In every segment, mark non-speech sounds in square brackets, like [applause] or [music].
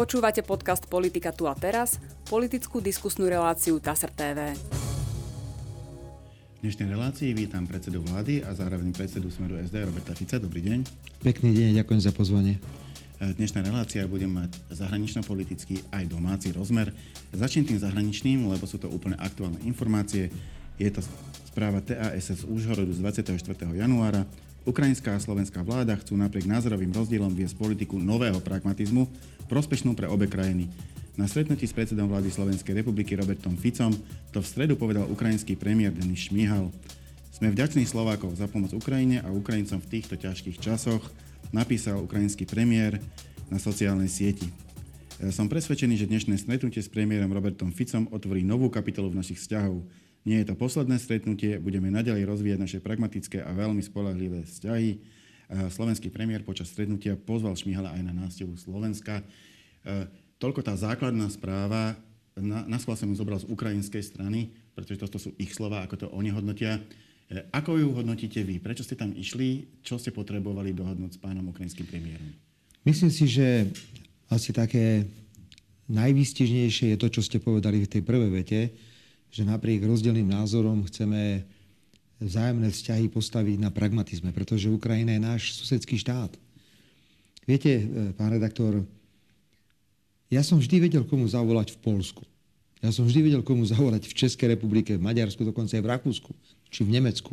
Počúvate podcast Politika tu a teraz, politickú diskusnú reláciu TASR TV. V dnešnej relácii vítam predsedu vlády a zároveň predsedu Smeru SD Roberta Fica. Dobrý deň. Pekný deň, ďakujem za pozvanie. Dnešná relácia bude mať zahranično-politický aj domáci rozmer. Začnem tým zahraničným, lebo sú to úplne aktuálne informácie. Je to správa TASS z Úžhorodu z 24. januára. Ukrajinská a slovenská vláda chcú napriek názorovým rozdielom viesť politiku nového pragmatizmu, prospešnú pre obe krajiny. Na stretnutí s predsedom vlády Slovenskej republiky Robertom Ficom to v stredu povedal ukrajinský premiér Denis Šmihal. Sme vďační Slovákov za pomoc Ukrajine a Ukrajincom v týchto ťažkých časoch, napísal ukrajinský premiér na sociálnej sieti. Som presvedčený, že dnešné stretnutie s premiérom Robertom Ficom otvorí novú kapitolu v našich vzťahov. Nie je to posledné stretnutie, budeme naďalej rozvíjať naše pragmatické a veľmi spolahlivé vzťahy. Slovenský premiér počas stretnutia pozval Šmihala aj na návštevu Slovenska. Toľko tá základná správa. Na, na som ju zobral z ukrajinskej strany, pretože toto sú ich slova, ako to oni hodnotia. Ako ju hodnotíte vy? Prečo ste tam išli? Čo ste potrebovali dohodnúť s pánom ukrajinským premiérom? Myslím si, že asi také najvýstižnejšie je to, čo ste povedali v tej prvej vete, že napriek rozdielným názorom chceme vzájomné vzťahy postaviť na pragmatizme, pretože Ukrajina je náš susedský štát. Viete, e, pán redaktor, ja som vždy vedel, komu zavolať v Polsku. Ja som vždy vedel, komu zavolať v Českej republike, v Maďarsku, dokonca aj v Rakúsku, či v Nemecku.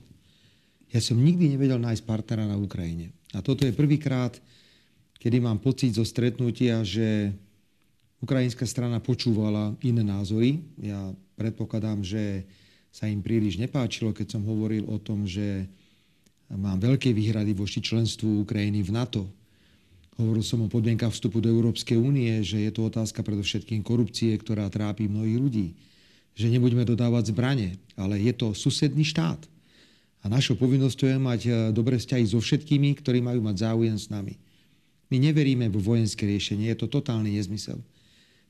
Ja som nikdy nevedel nájsť partnera na Ukrajine. A toto je prvýkrát, kedy mám pocit zo stretnutia, že ukrajinská strana počúvala iné názory. Ja predpokladám, že sa im príliš nepáčilo, keď som hovoril o tom, že mám veľké výhrady voči členstvu Ukrajiny v NATO. Hovoril som o podmienkach vstupu do Európskej únie, že je to otázka predovšetkým korupcie, ktorá trápi mnohých ľudí. Že nebudeme dodávať zbranie, ale je to susedný štát. A našou povinnosťou je mať e, dobré vzťahy so všetkými, ktorí majú mať záujem s nami. My neveríme vo vojenské riešenie, je to totálny nezmysel.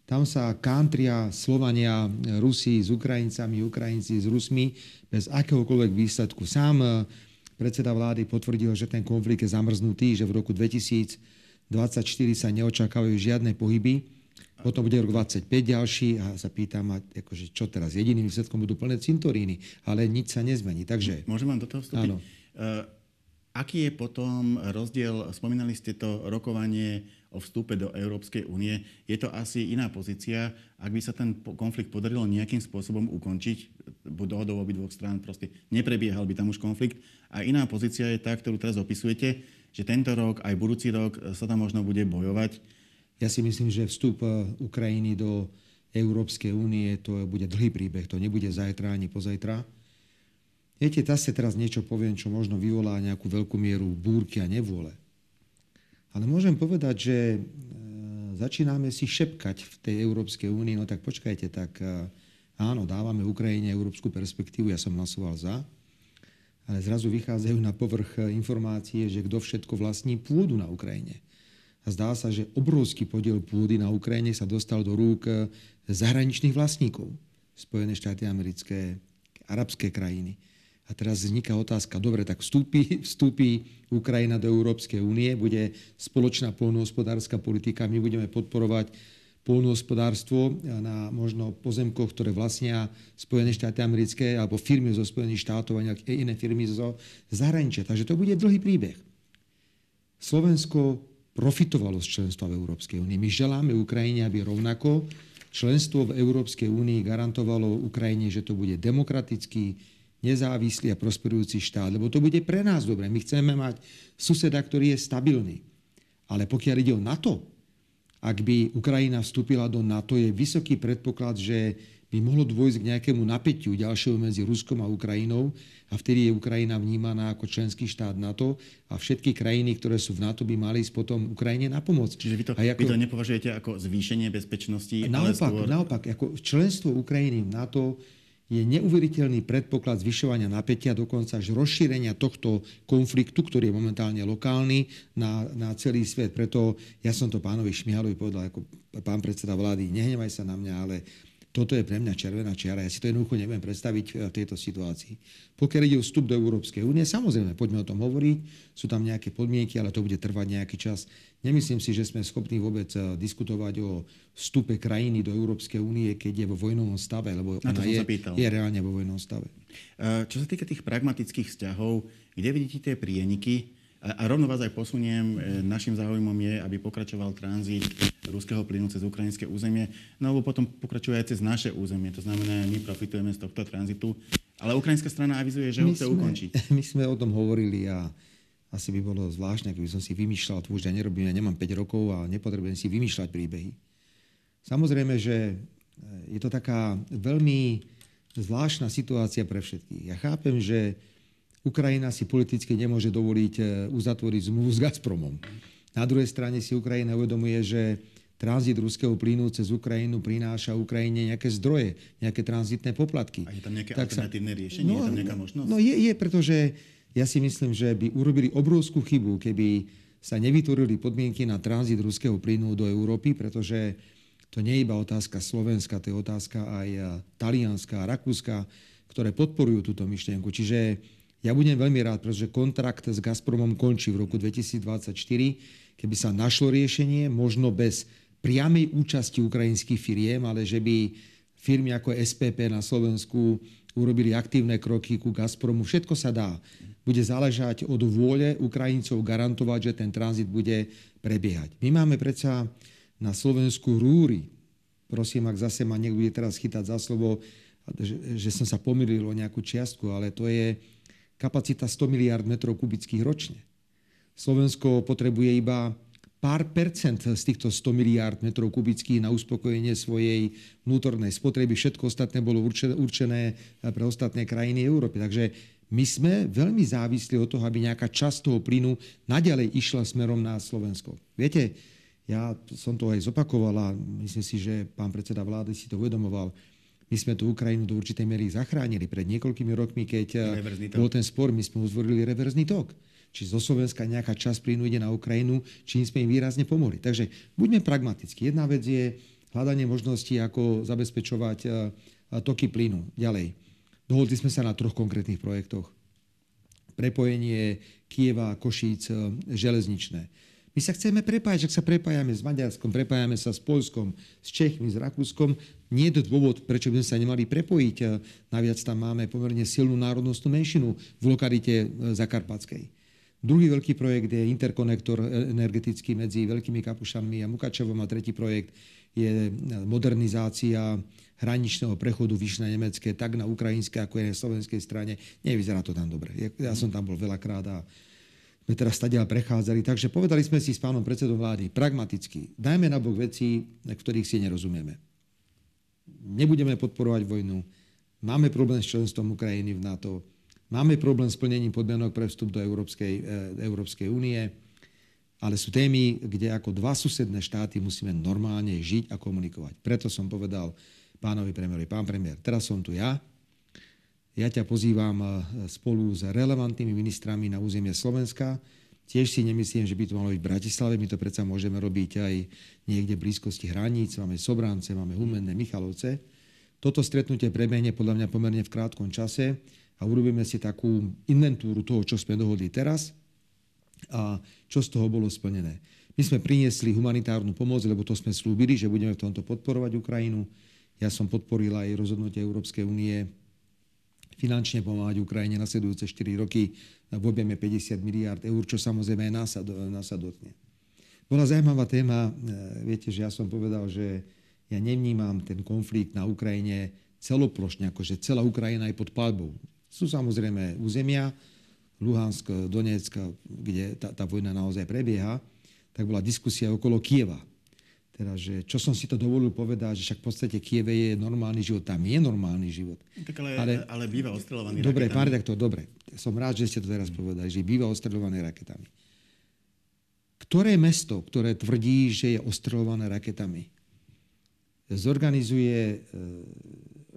Tam sa kantria Slovania, Rusi s Ukrajincami, Ukrajinci s Rusmi bez akéhokoľvek výsledku. Sám eh, predseda vlády potvrdil, že ten konflikt je zamrznutý, že v roku 2024 sa neočakávajú žiadne pohyby. Potom bude rok 25 ďalší a sa pýtam, akože čo teraz? Jediným výsledkom budú plné cintoríny, ale nič sa nezmení. Takže... Môžem vám do toho vstúpiť? Áno. Uh, aký je potom rozdiel, spomínali ste to rokovanie o vstupe do Európskej únie. Je to asi iná pozícia. Ak by sa ten konflikt podarilo nejakým spôsobom ukončiť, buď dohodou dvoch strán, proste neprebiehal by tam už konflikt. A iná pozícia je tá, ktorú teraz opisujete, že tento rok, aj budúci rok sa tam možno bude bojovať. Ja si myslím, že vstup e, Ukrajiny do Európskej únie to bude dlhý príbeh. To nebude zajtra ani pozajtra. Viete, zase teraz niečo poviem, čo možno vyvolá nejakú veľkú mieru búrky a nevôle. Ale môžem povedať, že e, začíname si šepkať v tej Európskej únii, no tak počkajte, tak e, áno, dávame Ukrajine európsku perspektívu, ja som hlasoval za, ale zrazu vychádzajú na povrch e, informácie, že kto všetko vlastní pôdu na Ukrajine. A zdá sa, že obrovský podiel pôdy na Ukrajine sa dostal do rúk zahraničných vlastníkov. Spojené štáty americké, arabské krajiny. A teraz vzniká otázka, dobre, tak vstúpi, vstúpi Ukrajina do Európskej únie, bude spoločná polnohospodárska politika, my budeme podporovať polnohospodárstvo na možno pozemkoch, ktoré vlastnia Spojené štáty americké alebo firmy zo Spojených štátov a nejaké iné firmy zo zahraničia. Takže to bude dlhý príbeh. Slovensko profitovalo z členstva v Európskej únii. My želáme Ukrajine, aby rovnako členstvo v Európskej únii garantovalo Ukrajine, že to bude demokratický, nezávislý a prosperujúci štát, lebo to bude pre nás dobre. My chceme mať suseda, ktorý je stabilný. Ale pokiaľ ide o NATO, ak by Ukrajina vstúpila do NATO, je vysoký predpoklad, že by mohlo dôjsť k nejakému napätiu ďalšieho medzi Ruskom a Ukrajinou a vtedy je Ukrajina vnímaná ako členský štát NATO a všetky krajiny, ktoré sú v NATO, by mali ísť potom Ukrajine na pomoc. Čiže vy to, ako, vy to nepovažujete ako zvýšenie bezpečnosti? Naopak, ale skôr... naopak ako členstvo Ukrajiny v NATO je neuveriteľný predpoklad zvyšovania napätia, dokonca až rozšírenia tohto konfliktu, ktorý je momentálne lokálny, na, na celý svet. Preto ja som to pánovi Šmihalovi povedal ako pán predseda vlády, nehnevaj sa na mňa, ale toto je pre mňa červená čiara. Ja si to jednoducho neviem predstaviť v tejto situácii. Pokiaľ ide o vstup do Európskej únie, samozrejme, poďme o tom hovoriť. Sú tam nejaké podmienky, ale to bude trvať nejaký čas. Nemyslím si, že sme schopní vôbec eh, diskutovať o vstupe krajiny do Európskej únie, keď je vo vojnovom stave, lebo ona je, je reálne vo vojnovom stave. Eh, čo sa týka tých pragmatických vzťahov, kde vidíte tie prieniky, a, a rovno vás aj posuniem, e, našim záujmom je, aby pokračoval tranzit ruského plynu cez ukrajinské územie, no lebo potom pokračuje aj cez naše územie. To znamená, my profitujeme z tohto tranzitu, ale ukrajinská strana avizuje, že ho chce ukončiť. [laughs] My sme o tom hovorili a asi by bolo zvláštne, keby som si vymýšľal, to už ja nerobím, ja nemám 5 rokov a nepotrebujem si vymýšľať príbehy. Samozrejme, že e, je to taká veľmi zvláštna situácia pre všetkých. Ja chápem, že Ukrajina si politicky nemôže dovoliť e, uzatvoriť zmluvu s Gazpromom. Na druhej strane si Ukrajina uvedomuje, že tranzit ruského plynu cez Ukrajinu prináša Ukrajine nejaké zdroje, nejaké tranzitné poplatky. A je tam nejaké tak alternatívne sa... riešenie? No, je tam nejaká možnosť? No je, je, pretože ja si myslím, že by urobili obrovskú chybu, keby sa nevytvorili podmienky na tranzit ruského plynu do Európy, pretože to nie je iba otázka Slovenska, to je otázka aj e, Talianska Rakúska, ktoré podporujú túto myšlienku. Čiže ja budem veľmi rád, pretože kontrakt s Gazpromom končí v roku 2024. Keby sa našlo riešenie, možno bez priamej účasti ukrajinských firiem, ale že by firmy ako SPP na Slovensku urobili aktívne kroky ku Gazpromu. Všetko sa dá. Bude záležať od vôle Ukrajincov garantovať, že ten tranzit bude prebiehať. My máme predsa na Slovensku rúry. Prosím, ak zase ma niekto bude teraz chytať za slovo, že, že som sa pomýlil o nejakú čiastku, ale to je kapacita 100 miliard metrov kubických ročne. Slovensko potrebuje iba pár percent z týchto 100 miliard metrov kubických na uspokojenie svojej vnútornej spotreby. Všetko ostatné bolo určené pre ostatné krajiny Európy. Takže my sme veľmi závislí od toho, aby nejaká časť toho plynu naďalej išla smerom na Slovensko. Viete, ja som to aj zopakoval a myslím si, že pán predseda vlády si to uvedomoval my sme tú Ukrajinu do určitej miery zachránili. Pred niekoľkými rokmi, keď eh, bol ten spor, my sme uzvorili reverzný tok. Či zo Slovenska nejaká časť plynu ide na Ukrajinu, čím sme im výrazne pomohli. Takže buďme pragmatickí. Jedna vec je hľadanie možností, ako zabezpečovať eh, toky plynu. Ďalej. Dohodli sme sa na troch konkrétnych projektoch. Prepojenie Kieva, Košíc, eh, železničné my sa chceme prepájať, že sa prepájame s Maďarskom, prepájame sa s Polskom, s Čechmi, s Rakúskom. Nie je to dôvod, prečo by sme sa nemali prepojiť. Naviac tam máme pomerne silnú národnostnú menšinu v lokalite e, Zakarpatskej. Druhý veľký projekt je interkonektor e, energetický medzi Veľkými Kapušanmi a Mukačevom a tretí projekt je e, modernizácia hraničného prechodu Vyšné Nemecké, tak na ukrajinskej, ako aj na slovenskej strane. Nevyzerá to tam dobre. Ja som tam bol veľakrát a sme teraz stadiaľ prechádzali. Takže povedali sme si s pánom predsedom vlády pragmaticky, dajme na bok veci, na ktorých si nerozumieme. Nebudeme podporovať vojnu, máme problém s členstvom Ukrajiny v NATO, máme problém s plnením podmienok pre vstup do Európskej, e, Európskej únie, ale sú témy, kde ako dva susedné štáty musíme normálne žiť a komunikovať. Preto som povedal pánovi premiérovi, pán premiér, teraz som tu ja, ja ťa pozývam e, spolu s relevantnými ministrami na územie Slovenska. Tiež si nemyslím, že by to malo byť v Bratislave. My to predsa môžeme robiť aj niekde v blízkosti hraníc. Máme Sobrance, máme Humenné, Michalovce. Toto stretnutie prebehne podľa mňa pomerne v krátkom čase a urobíme si takú inventúru toho, čo sme dohodli teraz a čo z toho bolo splnené. My sme priniesli humanitárnu pomoc, lebo to sme slúbili, že budeme v tomto podporovať Ukrajinu. Ja som podporil aj rozhodnutie Európskej únie finančne pomáhať Ukrajine nasledujúce 4 roky v objeme 50 miliard eur, čo samozrejme aj nás sa, dotkne. Bola zaujímavá téma, e, viete, že ja som povedal, že ja nevnímam ten konflikt na Ukrajine celoplošne, akože celá Ukrajina je pod palbou. Sú samozrejme územia, Luhansk, Donetsk, kde tá, tá vojna naozaj prebieha, tak bola diskusia okolo Kieva. Teda, že čo som si to dovolil povedať, že však v podstate Kieve je normálny život. Tam je normálny život. Tak ale, ale, ale býva ostrelovaný dobre, raketami. Dobre, pán redaktor, dobre. Som rád, že ste to teraz povedali, že býva ostrelovaný raketami. Ktoré mesto, ktoré tvrdí, že je ostrelované raketami, zorganizuje e,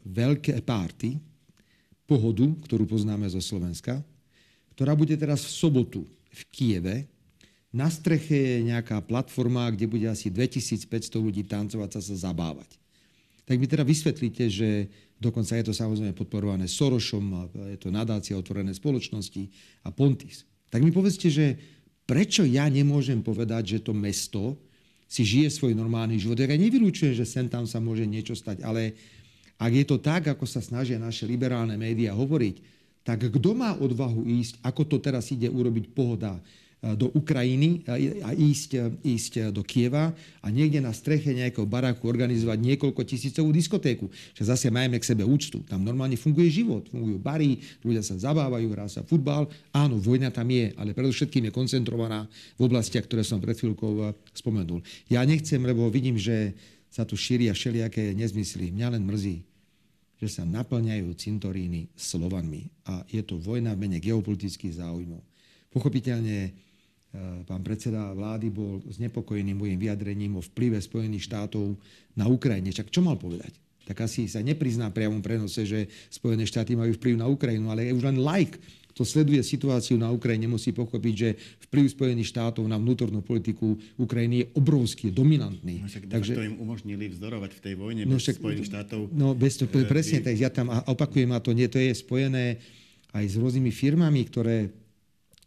veľké párty, pohodu, ktorú poznáme zo Slovenska, ktorá bude teraz v sobotu v Kieve, na streche je nejaká platforma, kde bude asi 2500 ľudí tancovať sa, sa zabávať. tak mi teda vysvetlíte, že dokonca je to samozrejme podporované Sorošom, je to nadácia otvorené spoločnosti a Pontis. Tak mi povedzte, že prečo ja nemôžem povedať, že to mesto si žije svoj normálny život. Ja nevylúčujem, že sem tam sa môže niečo stať, ale ak je to tak, ako sa snažia naše liberálne médiá hovoriť, tak kto má odvahu ísť, ako to teraz ide urobiť pohoda do Ukrajiny a ísť, ísť do Kieva a niekde na streche nejakého baráku organizovať niekoľko tisícovú diskotéku. Že zase majeme k sebe úctu. Tam normálne funguje život. Fungujú bary, ľudia sa zabávajú, hrá sa futbal. Áno, vojna tam je, ale predovšetkým je koncentrovaná v oblastiach, ktoré som pred chvíľkou eh, spomenul. Ja nechcem, lebo vidím, že sa tu šíria všelijaké nezmysly. Mňa len mrzí, že sa naplňajú cintoríny slovanmi. A je to vojna v mene geopolitických záujmov. Pochopiteľne Eh, pán predseda vlády bol znepokojený môjim vyjadrením o vplyve Spojených štátov na Ukrajine. Čak čo mal povedať? Tak asi sa neprizná priamom prenose, že Spojené štáty majú vplyv na Ukrajinu, ale už len like, kto sleduje situáciu na Ukrajine, musí pochopiť, že vplyv Spojených štátov na vnútornú politiku Ukrajiny je obrovský, je dominantný. No však Takže, to im umožnili vzdorovať v tej vojne no, bez však, Spojených štátov. No bez to, e, presne, tak ja tam a opakujem, a to nie, to je spojené aj s rôznymi firmami, ktoré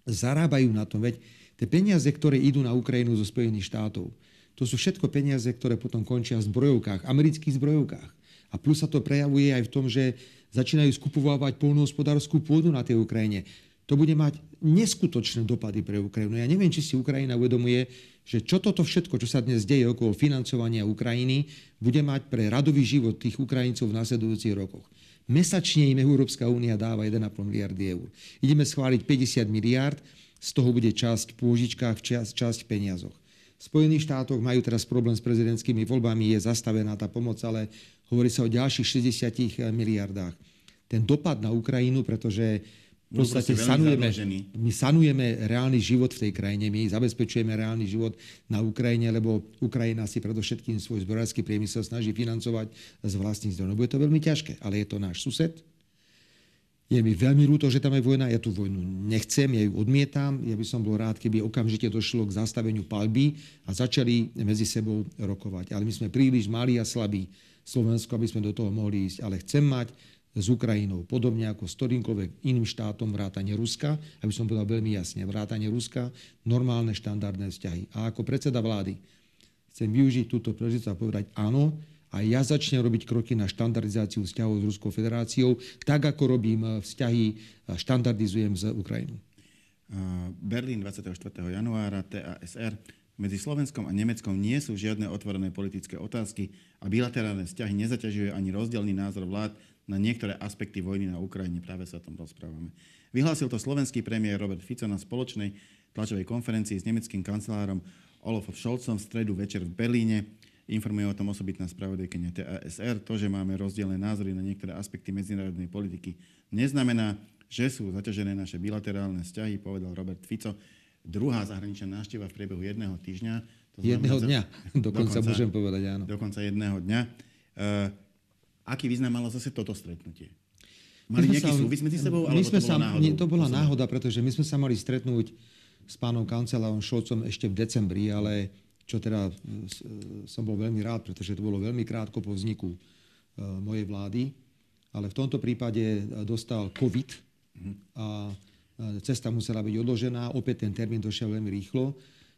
zarábajú na tom. Veď Tie peniaze, ktoré idú na Ukrajinu zo Spojených štátov, to sú všetko peniaze, ktoré potom končia v zbrojovkách, amerických zbrojovkách. A plus sa to prejavuje aj v tom, že začínajú skupovávať polnohospodárskú pôdu na tej Ukrajine. To bude mať neskutočné dopady pre Ukrajinu. Ja neviem, či si Ukrajina uvedomuje, že čo toto všetko, čo sa dnes deje okolo financovania Ukrajiny, bude mať pre radový život tých Ukrajincov v následujúcich rokoch. Mesačne im Európska únia dáva 1,5 miliardy eur. Ideme schváliť 50 miliard, z toho bude časť v pôžičkách, časť, časť v peniazoch. V Spojených štátoch majú teraz problém s prezidentskými voľbami, je zastavená tá pomoc, ale hovorí sa o ďalších 60 miliardách. Ten dopad na Ukrajinu, pretože v podstate sanujeme, my sanujeme reálny život v tej krajine, my zabezpečujeme reálny život na Ukrajine, lebo Ukrajina si predovšetkým svoj zbrojársky priemysel snaží financovať z vlastných zdrojov. No, bude to veľmi ťažké, ale je to náš sused, je mi veľmi ľúto, že tam je vojna, ja tú vojnu nechcem, ja ju odmietam. Ja by som bol rád, keby okamžite došlo k zastaveniu palby a začali medzi sebou rokovať. Ale my sme príliš malí a slabí Slovensko, aby sme do toho mohli ísť. Ale chcem mať s Ukrajinou, podobne ako s ktorýmkoľvek iným štátom vrátane Ruska, aby som povedal veľmi jasne, vrátane Ruska, normálne štandardné vzťahy. A ako predseda vlády chcem využiť túto príležitosť a povedať áno, a ja začnem robiť kroky na štandardizáciu vzťahov s Ruskou federáciou, tak ako robím eh, vzťahy, a štandardizujem s Ukrajinou. Berlín 24. januára TASR. Medzi Slovenskom a Nemeckom nie sú žiadne otvorené politické otázky a bilaterálne vzťahy nezaťažuje ani rozdielný názor vlád na niektoré aspekty vojny na Ukrajine. Práve sa o tom rozprávame. Vyhlásil to slovenský premiér Robert Fico na spoločnej tlačovej konferencii s nemeckým kancelárom Olofom Scholzom v stredu večer v Berlíne. Informuje o tom osobitná spravodajkynia TASR. To, že máme rozdielne názory na niektoré aspekty medzinárodnej politiky, neznamená, že sú zaťažené naše bilaterálne vzťahy, povedal Robert Fico. Druhá zahraničná návšteva v priebehu jedného týždňa. To jedného dňa, [laughs] dokonca, dokonca môžem povedať, áno. Dokonca jedného dňa. Uh, aký význam malo zase toto stretnutie? Mali nejaký sa, súvis medzi sebou, alebo sme to bola náhoda? Nie, to bola náhoda, pretože my sme sa mali stretnúť s pánom kancelárom Šolcom ešte v decembri, ale čo teda e, som bol veľmi rád, pretože to bolo veľmi krátko po vzniku e, mojej vlády. Ale v tomto prípade e, dostal COVID a cesta musela byť odložená. Opäť ten termín došiel veľmi rýchlo.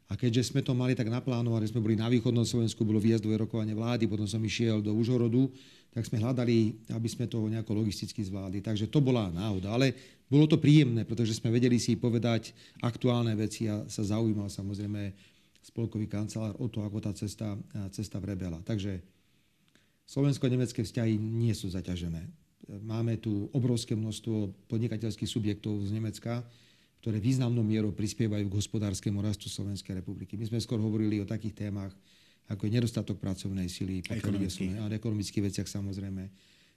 A keďže sme to mali tak naplánované, sme boli na východnom Slovensku, bolo výjazdové rokovanie vlády, potom som išiel do Užhorodu, tak sme hľadali, aby sme to nejako logisticky zvládli. Takže to bola náhoda. Ale bolo to príjemné, pretože sme vedeli si povedať aktuálne veci a sa zaujímal samozrejme spolkový kancelár o to, ako tá cesta, cesta vrebela. Takže slovensko-nemecké vzťahy nie sú zaťažené. Máme tu obrovské množstvo podnikateľských subjektov z Nemecka, ktoré významnou mierou prispievajú k hospodárskému rastu Slovenskej republiky. My sme skôr hovorili o takých témach, ako je nedostatok pracovnej sily, a ekonomických veciach samozrejme.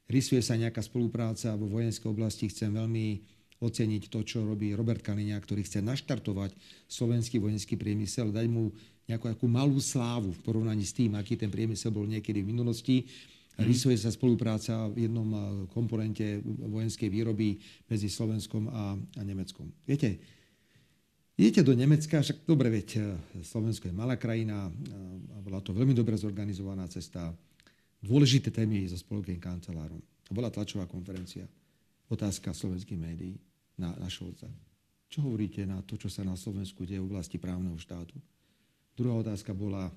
Rysuje sa nejaká spolupráca vo vojenskej oblasti. Chcem veľmi oceniť to, čo robí Robert Kaliňák, ktorý chce naštartovať slovenský vojenský priemysel, dať mu nejakú akú malú slávu v porovnaní s tým, aký ten priemysel bol niekedy v minulosti. Mm. Rysuje sa spolupráca v jednom komponente vojenskej výroby medzi Slovenskom a, a Nemeckom. Viete, idete do Nemecka, však dobre, veď Slovensko je malá krajina, a bola to veľmi dobre zorganizovaná cesta. dôležité témy so spolokovým kancelárom. Bola tlačová konferencia. Otázka slovenských médií na, na Šolca. Čo hovoríte na to, čo sa na Slovensku deje v oblasti právneho štátu? Druhá otázka bola,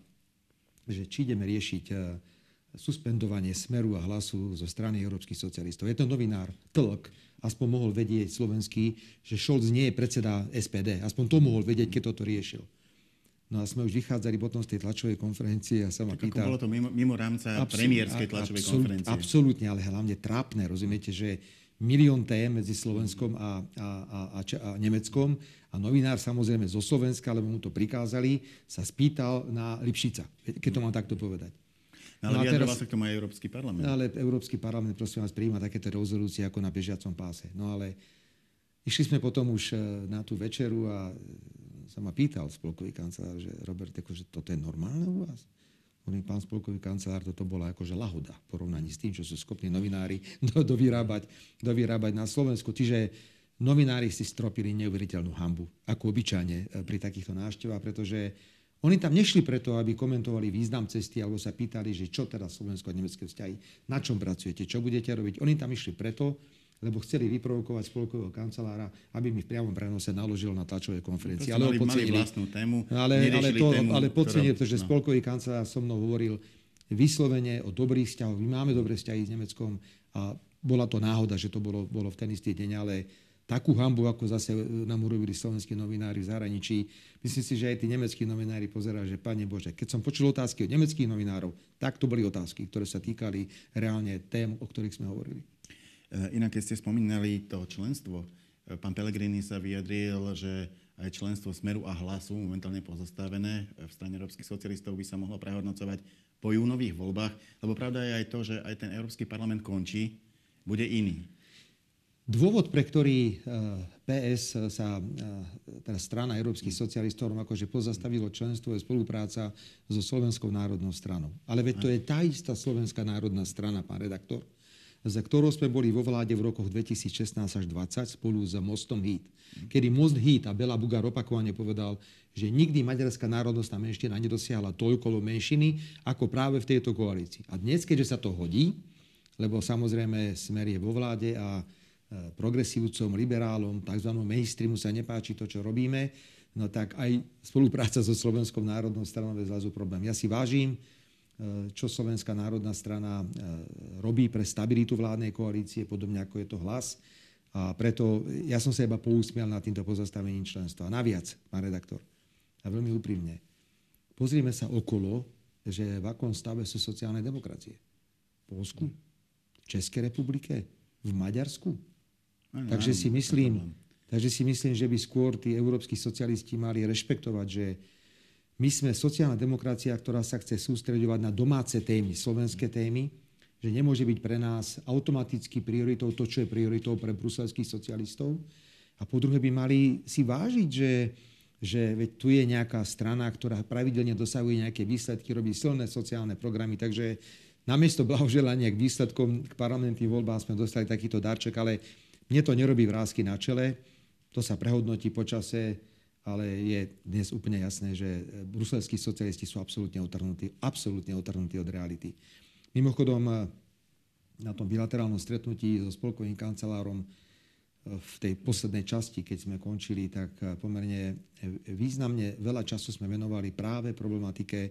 že či ideme riešiť e, suspendovanie smeru a hlasu zo strany európskych socialistov. Je to novinár Tlk, aspoň mohol vedieť slovenský, že Scholz nie je predseda SPD. Aspoň to mohol vedieť, keď toto riešil. No a sme už vychádzali potom z tej tlačovej konferencie a sa ma pýtal... bolo to mimo, mimo rámca absol, premiérskej tlačovej absol, konferencie. Absolútne, ale hlavne trápne. Rozumiete, že milión tém medzi Slovenskom a, a, a, a, Nemeckom a novinár samozrejme zo Slovenska, lebo mu to prikázali, sa spýtal na Lipšica, keď to mám takto povedať. No, ale no vyjadroval sa k tomu aj Európsky parlament. No, ale Európsky parlament prosím vás prijíma takéto rezolúcie ako na bežiacom páse. No ale išli sme potom už e, na tú večeru a sa ma pýtal spolkový kancelár, že Robert, akože toto je normálne u vás? Hovorím, pán spolkový kancelár, toto bola akože lahoda v porovnaní s tým, čo sú schopní novinári [laughs] do, dovyrábať, dovyrábať na Slovensku. Čiže novinári si stropili neuveriteľnú hambu, ako obyčajne e, pri takýchto návštevách, pretože oni tam nešli preto, aby komentovali význam cesty alebo sa pýtali, že čo teda slovensko a nemecké vzťahy, na čom pracujete, čo budete robiť. Oni tam išli preto, lebo chceli vyprovokovať spolkového kancelára, aby mi v priamom prenose naložil na tlačovej konferencii. Ale mali, mali vlastnú tému, ale, ale, to, tému, ale podcenil to, že no. spolkový kancelár so mnou hovoril vyslovene o dobrých vzťahoch. My máme dobré vzťahy s Nemeckom a bola to náhoda, že to bolo, bolo v ten istý deň, ale takú hambu, ako zase nám urobili slovenskí novinári v zahraničí. Myslím si, že aj tí nemeckí novinári pozerajú, že Pane Bože, keď som počul otázky od nemeckých novinárov, tak to boli otázky, ktoré sa týkali reálne tém, o ktorých sme hovorili. Eh, inak, keď ste spomínali to členstvo, eh, pán Pellegrini sa vyjadril, že aj členstvo Smeru a Hlasu, momentálne pozastavené eh, v strane európskych socialistov, by sa mohlo prehodnocovať po júnových voľbách, lebo pravda je aj to, že aj ten Európsky parlament končí, bude iný. Dôvod, pre ktorý PS sa, teda strana európskych socialistov, akože pozastavilo členstvo, je spolupráca so Slovenskou národnou stranou. Ale veď to je tá istá Slovenská národná strana, pán redaktor, za ktorou sme boli vo vláde v rokoch 2016 až 2020 spolu s Mostom Hit. Kedy Most Hit a Bela Bugar opakovane povedal, že nikdy maďarská národnostná menšina nedosiahla toľko menšiny, ako práve v tejto koalícii. A dnes, keďže sa to hodí, lebo samozrejme smer je vo vláde a e, progresívcom, liberálom, tzv. mainstreamu sa nepáči to, čo robíme, no tak aj spolupráca so Slovenskou národnou stranou je zrazu problém. Ja si vážim čo Slovenská národná strana e, robí pre stabilitu vládnej koalície, podobne ako je to hlas. A preto ja som sa iba pousmial na týmto pozastavením členstva. Naviac, pán redaktor, a veľmi úprimne, pozrime sa okolo, že v akom stave sú sociálne demokracie. V Polsku, v Českej republike, v Maďarsku. takže, si myslím, takže si myslím, že by skôr tí európsky socialisti mali rešpektovať, že my sme sociálna demokracia, ktorá sa chce sústredovať na domáce témy, slovenské témy, že nemôže byť pre nás automaticky prioritou to, čo je prioritou pre bruselských socialistov. A po druhé by mali si vážiť, že, že veď tu je nejaká strana, ktorá pravidelne dosahuje nejaké výsledky, robí silné sociálne programy, takže namiesto blahoželania k výsledkom k parlamentným voľbám sme dostali takýto darček, ale mne to nerobí vrázky na čele, to sa prehodnotí počase, ale je dnes úplne jasné, že bruselskí socialisti sú absolútne otrhnutí, absolútne otrhnutí od reality. Mimochodom, na tom bilaterálnom stretnutí so spolkovým kancelárom v tej poslednej časti, keď sme končili, tak pomerne významne veľa času sme venovali práve problematike,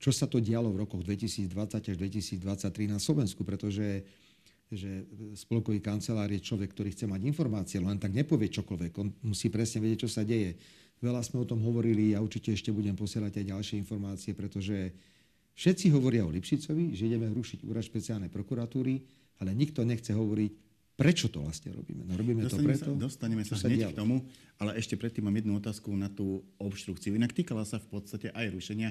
čo sa to dialo v rokoch 2020 až 2023 na Slovensku, pretože že spolkový kancelár je človek, ktorý chce mať informácie, len tak nepovie čokoľvek. On musí presne vedieť, čo sa deje. Veľa sme o tom hovorili a určite ešte budem posielať aj ďalšie informácie, pretože všetci hovoria o Lipšicovi, že ideme rušiť úrad špeciálnej prokuratúry, ale nikto nechce hovoriť, prečo to vlastne robíme. No robíme dostaneme to preto, sa, Dostaneme sa hneď k tomu, ale ešte predtým mám jednu otázku na tú obštrukciu. Inak týkala sa v podstate aj rušenia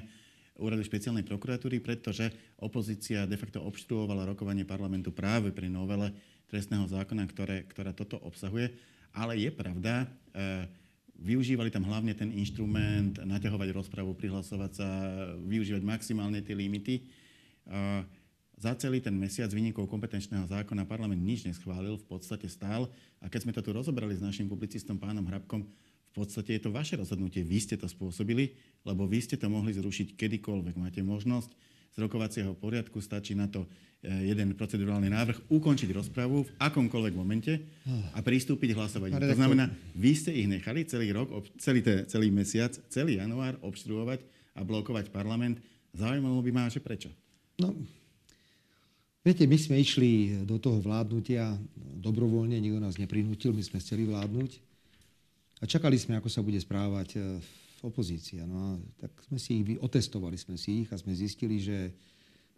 úradu špeciálnej prokuratúry, pretože opozícia de facto obštruovala rokovanie parlamentu práve pri novele trestného zákona, ktoré, ktorá toto obsahuje. Ale je pravda, e, využívali tam hlavne ten inštrument, naťahovať rozpravu, prihlasovať sa, využívať maximálne tie limity. E, za celý ten mesiac vynikov kompetenčného zákona parlament nič neschválil, v podstate stál. A keď sme to tu rozobrali s našim publicistom pánom Hrabkom, v podstate je to vaše rozhodnutie. Vy ste to spôsobili, lebo vy ste to mohli zrušiť kedykoľvek. Máte možnosť rokovacieho poriadku, stačí na to e, jeden procedurálny návrh, ukončiť rozpravu v akomkoľvek momente a pristúpiť k hlasovaniu. To znamená, vy ste ich nechali celý rok, celý, te, celý mesiac, celý január obštruovať a blokovať parlament. Zaujímalo by ma, že prečo? No, viete, my sme išli do toho vládnutia dobrovoľne, nikto nás neprinútil, my sme chceli vládnuť. A čakali sme, ako sa bude správať e, opozícia. No a tak sme si ich, otestovali sme si ich a sme zistili, že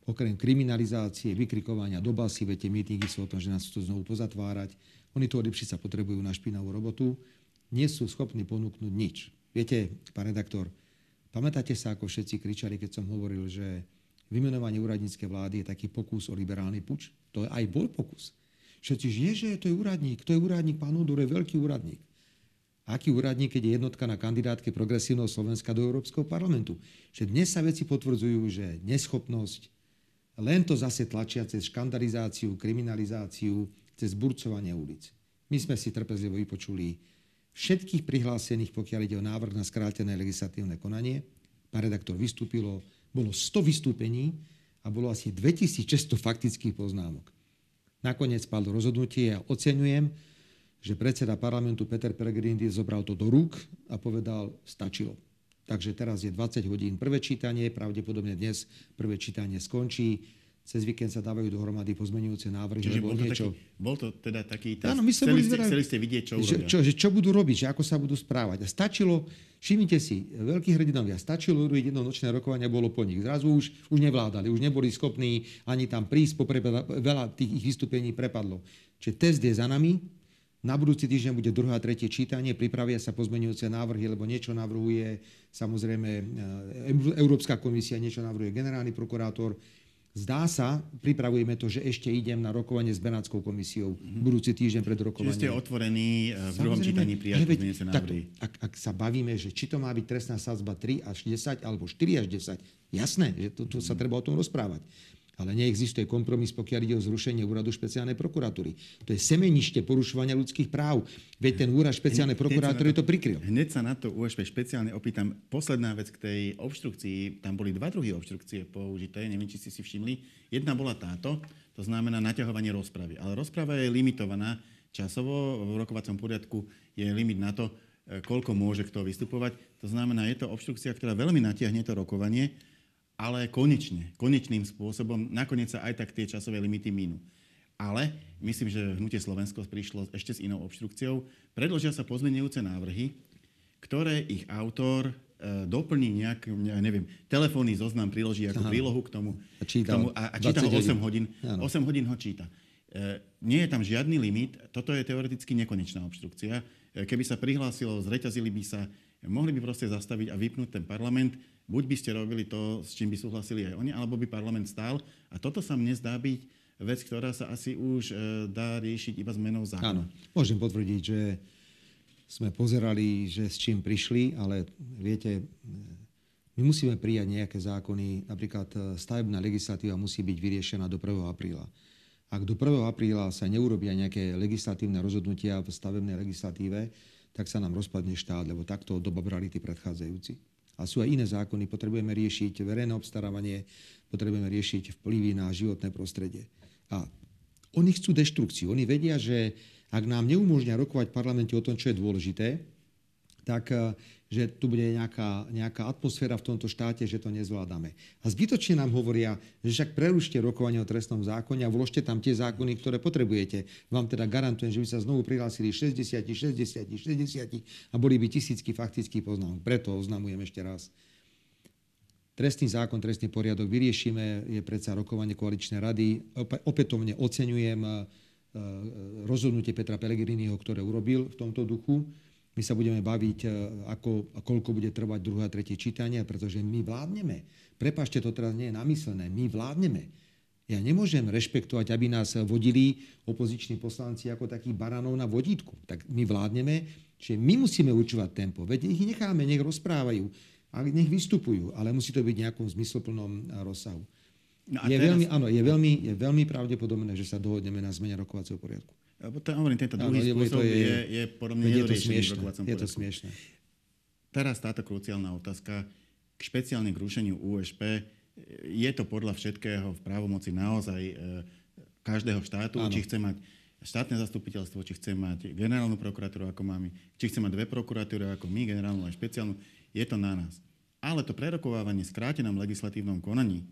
okrem kriminalizácie, vykrikovania do basy, viete, mítingy sú o tom, že nás chcú znovu pozatvárať, oni to odipši sa potrebujú na špinavú robotu, nie sú schopní ponúknuť nič. Viete, pán redaktor, pamätáte sa, ako všetci kričali, keď som hovoril, že vymenovanie úradníckej vlády je taký pokus o liberálny puč? To aj bol pokus. Všetci, že že to je úradník, to je úradník, pán Udor je veľký úradník aký úradník, keď je jednotka na kandidátke progresívneho Slovenska do Európskeho parlamentu. Že dnes sa veci potvrdzujú, že neschopnosť, len to zase tlačia cez škandalizáciu, kriminalizáciu, cez burcovanie ulic. My sme si trpezlivo vypočuli všetkých prihlásených, pokiaľ ide o návrh na skrátené legislatívne konanie. Pán redaktor vystúpilo, bolo 100 vystúpení a bolo asi 2600 faktických poznámok. Nakoniec padlo rozhodnutie a oceňujem, že predseda parlamentu Peter Pellegrini zobral to do rúk a povedal, stačilo. Takže teraz je 20 hodín prvé čítanie, pravdepodobne dnes prvé čítanie skončí. Cez víkend sa dávajú dohromady pozmenujúce návrhy. Čiže bol to, niečo... taký, bol to teda taký test. Áno, my chceli, ste, chceli ste vidieť, čo že, čo, že, čo budú robiť, že ako sa budú správať. A stačilo, všimnite si, veľkí hrdinovia, stačilo urobiť jedno nočné rokovanie, bolo po nich. Zrazu už, už nevládali, už neboli schopní ani tam prísť, popre, veľa tých ich vystúpení prepadlo. Čiže test je za nami, na budúci týždeň bude druhé a tretie čítanie, pripravia sa pozmenujúce návrhy, lebo niečo navrhuje samozrejme e, Európska komisia, niečo navrhuje generálny prokurátor. Zdá sa, pripravujeme to, že ešte idem na rokovanie s Benátskou komisiou mm-hmm. budúci týždeň pred rokovaním. Čiže ste otvorení e, v druhom čítaní prijať pozmenujúce návrhy. ak, ak sa bavíme, že či to má byť trestná sadzba 3 až 10 alebo 4 až 10, jasné, že to, to sa treba o tom rozprávať ale neexistuje kompromis, pokiaľ ide o zrušenie úradu špeciálnej prokuratúry. To je semenište porušovania ľudských práv. Veď ten úrad špeciálnej prokuratúry to, prikryl. Hneď sa na to USP špeciálne opýtam. Posledná vec k tej obštrukcii. Tam boli dva druhy obštrukcie použité, neviem, či ste si všimli. Jedna bola táto, to znamená naťahovanie rozpravy. Ale rozprava je limitovaná časovo. V rokovacom poriadku je limit na to, e, koľko môže kto vystupovať. To znamená, je to obštrukcia, ktorá veľmi natiahne to rokovanie ale konečne, konečným spôsobom, nakoniec sa aj tak tie časové limity minú. Ale myslím, že Hnutie Slovensko prišlo ešte s inou obštrukciou. Predložia sa pozmenujúce návrhy, ktoré ich autor e, doplní nejak, ja neviem, telefónny zoznam priloží ako Aha. prílohu k tomu. A číta, k tomu, a, a číta ho 8 hodín. Ano. 8 hodín ho číta. E, nie je tam žiadny limit, toto je teoreticky nekonečná obštrukcia. E, keby sa prihlásilo, zreťazili by sa, mohli by proste zastaviť a vypnúť ten parlament buď by ste robili to, s čím by súhlasili aj oni, alebo by parlament stál. A toto sa mne zdá byť vec, ktorá sa asi už e, dá riešiť iba zmenou zákona. Áno, môžem potvrdiť, že sme pozerali, že s čím prišli, ale viete, my musíme prijať nejaké zákony, napríklad e, stavebná legislatíva musí byť vyriešená do 1. apríla. Ak do 1. apríla sa neurobia nejaké legislatívne rozhodnutia v stavebnej legislatíve, tak sa nám rozpadne štát, lebo takto doba brali tí predchádzajúci a sú aj iné zákony. Potrebujeme riešiť verejné obstarávanie, potrebujeme riešiť vplyvy na životné prostredie. A oni chcú deštrukciu. Oni vedia, že ak nám neumožňa rokovať v parlamente o tom, čo je dôležité, tak eh, že tu bude nejaká, nejaká atmosféra v tomto štáte, že to nezvládame. A zbytočne nám hovoria, že však prerušte rokovanie o trestnom zákone a vložte tam tie zákony, ktoré potrebujete. Vám teda garantujem, že by sa znovu prihlásili 60, 60, 60 a boli by tisícky faktických poznámok. Preto oznamujem ešte raz. Trestný zákon, trestný poriadok vyriešime, je predsa rokovanie koaličnej rady. Opätovne oceňujem eh, eh, rozhodnutie Petra Pellegriniho, ktoré urobil v tomto duchu my sa budeme baviť, e, ako, koľko bude trvať druhé a tretie čítanie, pretože my vládneme. Prepašte, to teraz nie je namyslené. My vládneme. Ja nemôžem rešpektovať, aby nás vodili opoziční poslanci ako takí baranov na vodítku. Tak my vládneme, že my musíme určovať tempo. Veď ich necháme, nech rozprávajú a nech vystupujú, ale musí to byť v nejakom zmysloplnom rozsahu. No je, teraz... veľmi, áno, je, veľmi, je veľmi pravdepodobné, že sa dohodneme na zmene rokovacieho poriadku. To, hovorím, tento druhý no, spôsob je, je, je podobne je to smiešné, Je to smiešné. Teraz táto kruciálna otázka k špeciálne k rušeniu USP. je to podľa všetkého v právomoci naozaj e, každého štátu, ano. či chce mať štátne zastupiteľstvo, či chce mať generálnu prokuratúru ako máme, či chce mať dve prokuratúry ako my, generálnu a špeciálnu, je to na nás. Ale to prerokovávanie v skrátenom legislatívnom konaní,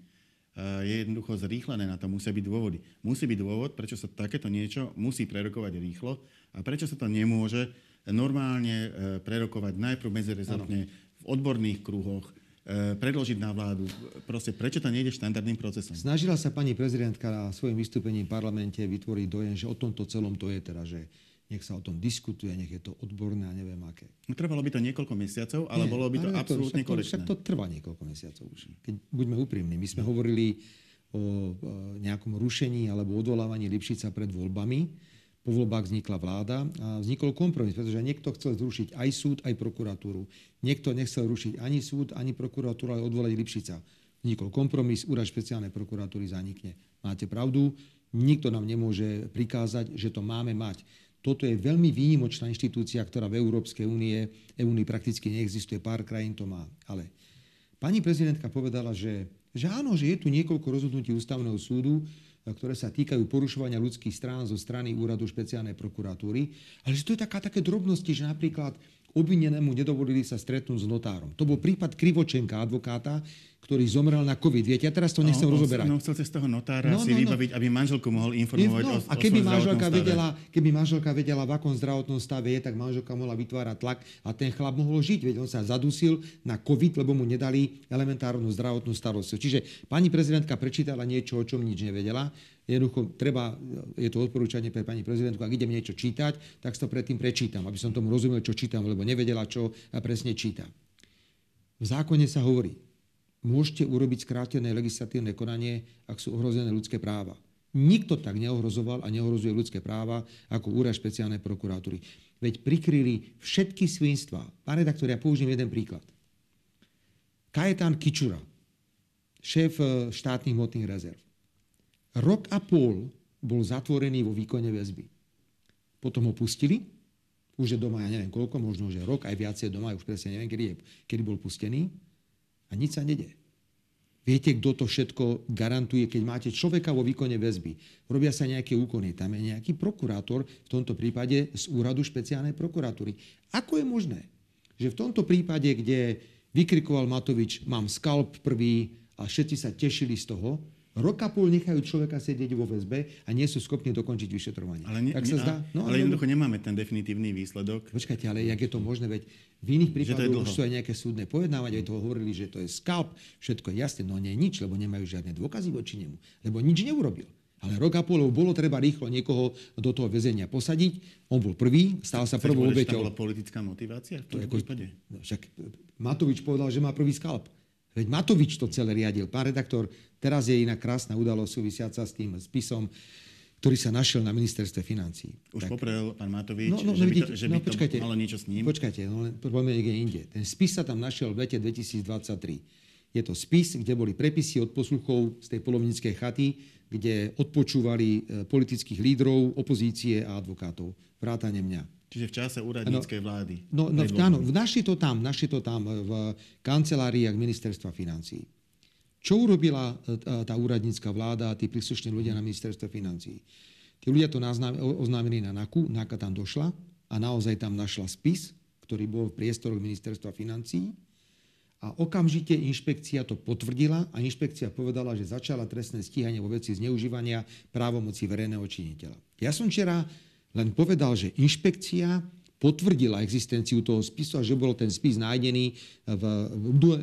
je jednoducho zrýchlené, na to musia byť dôvody. Musí byť dôvod, prečo sa takéto niečo musí prerokovať rýchlo a prečo sa to nemôže normálne e, prerokovať najprv medzerezortne v odborných kruhoch, e, predložiť na vládu. Proste, prečo to nejde štandardným procesom? Snažila sa pani prezidentka na svojom vystúpení v parlamente vytvoriť dojem, že o tomto celom to je teda, že nech sa o tom diskutuje, nech je to odborné a neviem aké. No, trvalo by to niekoľko mesiacov, ale Nie, bolo by to absolútne korektné. Však to trvá niekoľko mesiacov už. Keď buďme úprimní, my sme hovorili o nejakom rušení alebo odvolávaní Lipšica pred voľbami. Po voľbách vznikla vláda a vznikol kompromis, pretože niekto chcel zrušiť aj súd, aj prokuratúru. Niekto nechcel rušiť ani súd, ani prokuratúru, ale odvolať Lipšica. Vznikol kompromis, úrad špeciálnej prokuratúry zanikne. Máte pravdu, nikto nám nemôže prikázať, že to máme mať. Toto je veľmi výnimočná inštitúcia, ktorá v Európskej únie, únii prakticky neexistuje, pár krajín to má. Ale pani prezidentka povedala, že, že áno, že je tu niekoľko rozhodnutí ústavného súdu, ktoré sa týkajú porušovania ľudských strán zo strany úradu špeciálnej prokuratúry, ale že to je taká, také drobnosti, že napríklad obvinenému nedovolili sa stretnúť s notárom. To bol prípad Krivočenka, advokáta, ktorý zomrel na COVID. Viete, ja teraz to nechcem no, rozoberať. No, chcel z toho notára no, si no, no. vybaviť, aby manželku mohol informovať no, o, a keby manželka vedela, keby manželka vedela, v akom zdravotnom stave je, tak manželka mohla vytvárať tlak a ten chlap mohol žiť. Veď on sa zadusil na COVID, lebo mu nedali elementárnu zdravotnú starostlivosť. Čiže pani prezidentka prečítala niečo, o čom nič nevedela. Jednoducho treba, je to odporúčanie pre pani prezidentku, ak idem niečo čítať, tak to predtým prečítam, aby som tomu rozumel, čo čítam, lebo nevedela, čo presne číta. V zákone sa hovorí, môžete urobiť skrátené legislatívne konanie, ak sú ohrozené ľudské práva. Nikto tak neohrozoval a neohrozuje ľudské práva ako úrad špeciálnej prokuratúry. Veď prikryli všetky svinstva. Pán redaktor, ja použijem jeden príklad. Kajetán Kičura, šéf e, štátnych hmotných rezerv. Rok a pol bol zatvorený vo výkone väzby. Potom ho pustili, už je doma, ja neviem koľko, možno že rok, aj viacej doma, už presne neviem, kedy, je, kedy bol pustený a nič sa nedie. Viete, kto to všetko garantuje, keď máte človeka vo výkone väzby. Robia sa nejaké úkony, tam je nejaký prokurátor, v tomto prípade z úradu špeciálnej prokuratúry. Ako je možné, že v tomto prípade, kde vykrikoval Matovič, mám skalp prvý a všetci sa tešili z toho, Rok a pol nechajú človeka sedieť vo väzbe a nie sú schopní dokončiť vyšetrovanie. Ale, ne, tak sa zdá? No, ale jednoducho nemáme ten definitívny výsledok. Počkajte, ale jak je to možné, veď v iných prípadoch už sú aj nejaké súdne pojednávania, to hovorili, že to je skalp, všetko je jasné, no nie nič, lebo nemajú žiadne dôkazy voči nemu, lebo nič neurobil. Ale rok a pol bolo treba rýchlo niekoho do toho väzenia posadiť. On bol prvý, stal sa prvou obeťou. bola politická motivácia v tom prípade? No, však Matovič povedal, že má prvý skalp. Veď Matovič to celé riadil. Pán redaktor, teraz je iná krásna udalosť súvisiaca s tým spisom, ktorý sa našiel na ministerstve financí. Už tak. poprel pán Matovič, no, no, že, vidíte, by to, že no, by počkajte, to malo niečo s ním? Počkajte, no, poďme niekde inde. Ten spis sa tam našiel v lete 2023. Je to spis, kde boli prepisy od posluchov z tej polovníckej chaty, kde odpočúvali e, politických lídrov, opozície a advokátov. Vrátane mňa. Čiže v čase úradníckej vlády. No, no, áno, našli to tam, našli to tam v kanceláriách ministerstva financí. Čo urobila e, tá úradnícka vláda a tí príslušní ľudia na ministerstve financí? Tí ľudia to oznámili na NAKU, NAKA tam došla a naozaj tam našla spis, ktorý bol v priestoroch ministerstva financí a okamžite inšpekcia to potvrdila a inšpekcia povedala, že začala trestné stíhanie vo veci zneužívania právomoci verejného činiteľa. Ja som včera len povedal, že inšpekcia potvrdila existenciu toho spisu a že bol ten spis nájdený v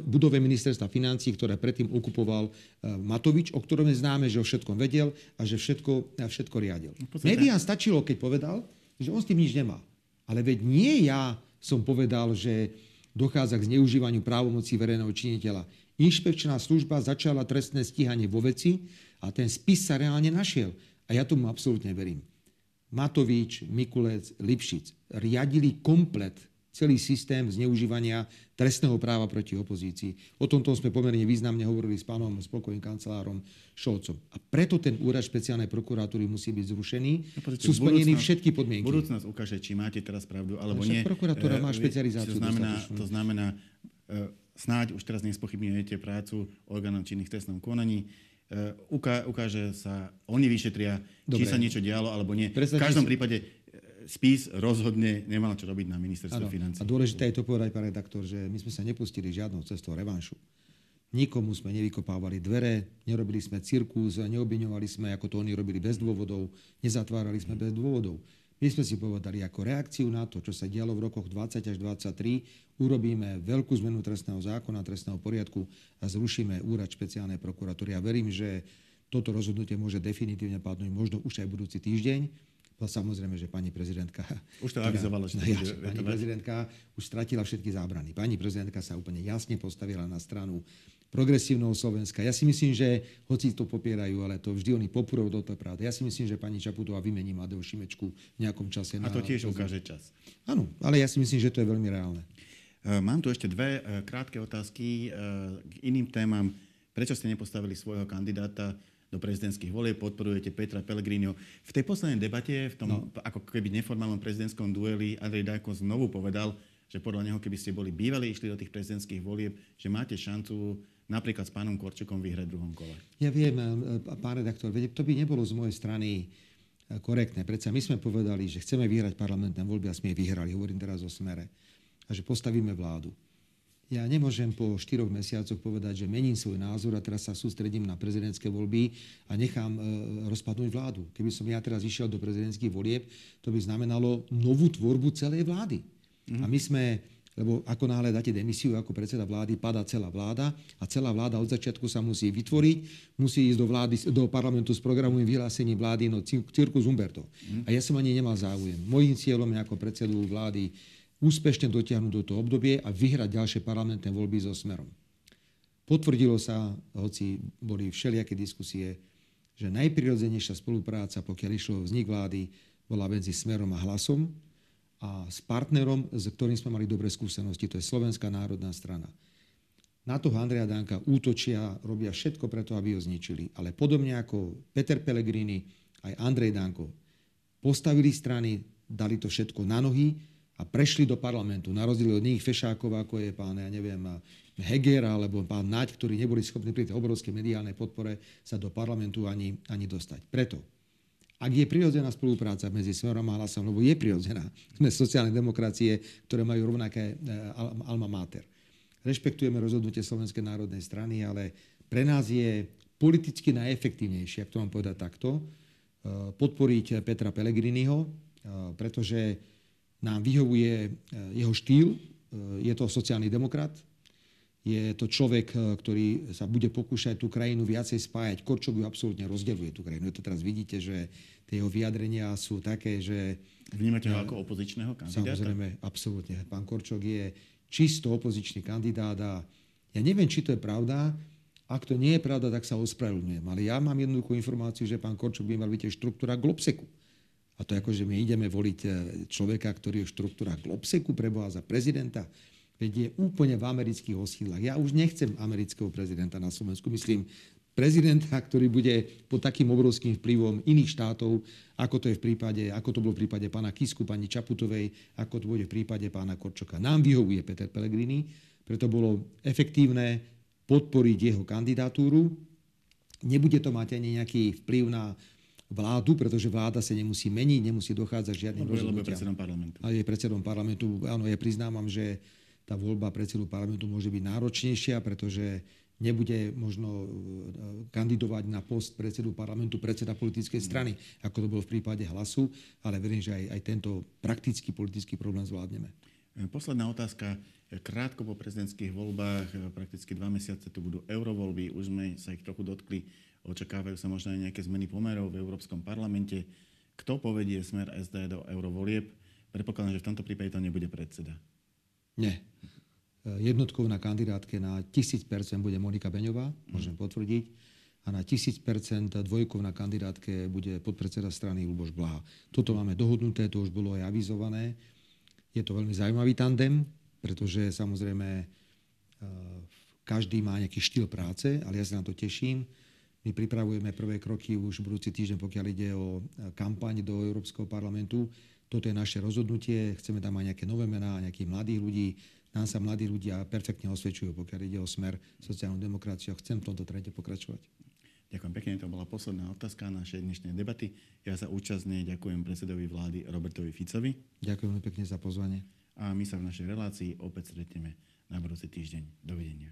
budove ministerstva financí, ktoré predtým okupoval e, Matovič, o ktorom je známe, že o všetkom vedel a že všetko, a všetko riadil. No, Médiám stačilo, keď povedal, že on s tým nič nemá. Ale veď nie ja som povedal, že dochádza k zneužívaniu právomocí verejného činiteľa. Inšpekčná služba začala trestné stíhanie vo veci a ten spis sa reálne našiel. A ja tomu absolútne verím. Matovič, Mikulec, Lipšic riadili komplet celý systém zneužívania trestného práva proti opozícii. O tomto sme pomerne významne hovorili s pánom spolkovým kancelárom Šolcom. A preto ten úrad špeciálnej prokuratúry musí byť zrušený. No, Sú splnené všetky podmienky. Budúcnosť ukáže, či máte teraz pravdu, alebo nie. Prokuratúra má e, špecializáciu. To znamená, to znamená snáď už teraz nespochybňujete prácu orgánov činných trestnom konaní. E, uká, ukáže sa, oni vyšetria, Dobre. či sa niečo dialo alebo nie. Predstavte v každom si... prípade e, spis rozhodne nemal čo robiť na ministerstve financí. A dôležité je to povedať, pán redaktor, že my sme sa nepustili žiadnou cestou revanšu. Nikomu sme nevykopávali dvere, nerobili sme cirkus, neobviňovali sme, ako to oni robili bez dôvodov, nezatvárali sme bez dôvodov. My sme si povedali, ako reakciu na to, čo sa dialo v rokoch 20 až 23, urobíme veľkú zmenu trestného zákona, trestného poriadku a zrušíme úrad špeciálnej prokuratúry. Ja verím, že toto rozhodnutie môže definitívne padnúť možno už aj budúci týždeň. No samozrejme, že pani prezidentka... Už to avizovala, že... Ja, pani prezidentka už stratila všetky zábrany. Pani prezidentka sa úplne jasne postavila na stranu progresívneho Slovenska. Ja si myslím, že hoci to popierajú, ale to vždy oni popúrov do toho pravdy. Ja si myslím, že pani Čaputová vymení Madeu Šimečku v nejakom čase. A to tiež ukáže čas. Áno, ale ja si myslím, že to je veľmi reálne. E, mám tu ešte dve e, krátke otázky e, k iným témam. Prečo ste nepostavili svojho kandidáta do prezidentských volieb, podporujete Petra Pellegriniho. V tej poslednej debate, v tom no. ako keby neformálnom prezidentskom dueli, Andrej Dajko znovu povedal, že podľa neho, keby ste boli bývali, išli do tých prezidentských volieb, že máte šancu napríklad s pánom Korčekom vyhrať v druhom kole. Ja viem, e, pán redaktor, to by nebolo z mojej strany e, korektné. Predsa my sme povedali, že chceme vyhrať parlamentné voľby a sme ich vyhrali. Hovorím teraz o smere. A že postavíme vládu. Ja nemôžem po štyroch mesiacoch povedať, že mením svoj názor a teraz sa sústredím na prezidentské voľby a nechám e, rozpadnúť vládu. Keby som ja teraz išiel do prezidentských volieb, to by znamenalo novú tvorbu celej vlády. Mm-hmm. A my sme lebo ako náhle dáte demisiu ako predseda vlády, padá celá vláda a celá vláda od začiatku sa musí vytvoriť, musí ísť do, vlády, do parlamentu s programovým vyhlásením vlády, no cirkus Umberto. Mm. A ja som ani nemal záujem. Mojím cieľom je ako predsedu vlády úspešne dotiahnuť do toho obdobie a vyhrať ďalšie parlamentné voľby so Smerom. Potvrdilo sa, hoci boli všelijaké diskusie, že najprirodzenejšia spolupráca, pokiaľ išlo vznik vlády, bola medzi Smerom a Hlasom, a s partnerom, s ktorým sme mali dobré skúsenosti, to je Slovenská národná strana. Na toho Andreja Danka útočia, robia všetko preto, aby ho zničili. Ale podobne ako Peter Pellegrini, aj Andrej Danko postavili strany, dali to všetko na nohy a prešli do parlamentu. Na rozdiel od nich fešákov, ako je pán, ja neviem, Heger alebo pán Naď, ktorí neboli schopní pri tej obrovskej mediálnej podpore sa do parlamentu ani, ani dostať. Preto ak je prirodzená spolupráca medzi Smerom a Hlasom, lebo je prirodzená, sme sociálne demokracie, ktoré majú rovnaké eh, alma mater. Rešpektujeme rozhodnutie Slovenskej národnej strany, ale pre nás je politicky najefektívnejšie, ak to mám povedať takto, eh, podporiť Petra Pellegriniho, eh, pretože nám vyhovuje jeho štýl, je to sociálny demokrat, je to človek, eh, ktorý sa bude pokúšať tú krajinu viacej spájať. Korčok ju absolútne rozdeľuje tú krajinu. To teraz vidíte, že tie jeho vyjadrenia sú také, že... Vnímate ho ako opozičného kandidáta? Samozrejme, absolútne. Pán Korčok je čisto opozičný kandidát a ja neviem, či to je pravda. Ak to nie je pravda, tak sa ospravedlňujem. Ale ja mám jednoduchú informáciu, že pán Korčok by mal byť štruktúra Globseku. A to je ako, že my ideme voliť eh, človeka, ktorý je v štruktúrach Globseku preboha za prezidenta. Veď je úplne v amerických osídlach. Ja už nechcem amerického prezidenta na Slovensku. Myslím, prezidenta, ktorý bude pod takým obrovským vplyvom iných štátov, ako to je v prípade, ako to bolo v prípade pána Kisku, pani Čaputovej, ako to bude v prípade pána Korčoka. Nám vyhovuje Peter Pellegrini, preto bolo efektívne podporiť jeho kandidatúru. Nebude to mať ani nejaký vplyv na vládu, pretože vláda sa nemusí meniť, nemusí dochádzať žiadnym rozhodnutiam. je predsedom parlamentu. A je predsedom parlamentu. Áno, ja priznávam, že tá voľba predsedu parlamentu môže byť náročnejšia, pretože nebude možno e, kandidovať na post predsedu parlamentu predseda politickej strany, ako to bolo v prípade hlasu, ale verím, že aj, aj tento praktický politický problém zvládneme. E, posledná otázka. Krátko po prezidentských voľbách, e, prakticky dva mesiace tu budú eurovoľby, už sme sa ich trochu dotkli, očakávajú sa možno aj nejaké zmeny pomerov v Európskom parlamente. Kto povedie smer SD do eurovolieb? Predpokladám, že v tomto prípade to nebude predseda. Nie. Jednotkou na kandidátke na 1000% bude Monika Beňová, môžem potvrdiť. A na 1000% dvojkov na kandidátke bude podpredseda strany Luboš Blaha. Toto máme dohodnuté, to už bolo aj avizované. Je to veľmi zaujímavý tandem, pretože samozrejme e, každý má nejaký štýl práce, ale ja sa na to teším. My pripravujeme prvé kroky už budúci týždeň, pokiaľ ide o e, kampaň do Európskeho parlamentu toto je naše rozhodnutie, chceme tam mať nejaké nové mená, nejakých mladých ľudí, nám sa mladí ľudia perfektne osvedčujú, pokiaľ ide o smer sociálnu demokraciu a chcem v tomto trende pokračovať. Ďakujem pekne, to bola posledná otázka našej dnešnej debaty. Ja sa účastne ďakujem predsedovi vlády Robertovi Ficovi. Ďakujem pekne za pozvanie. A my sa v našej relácii opäť stretneme na budúci týždeň. Dovidenia.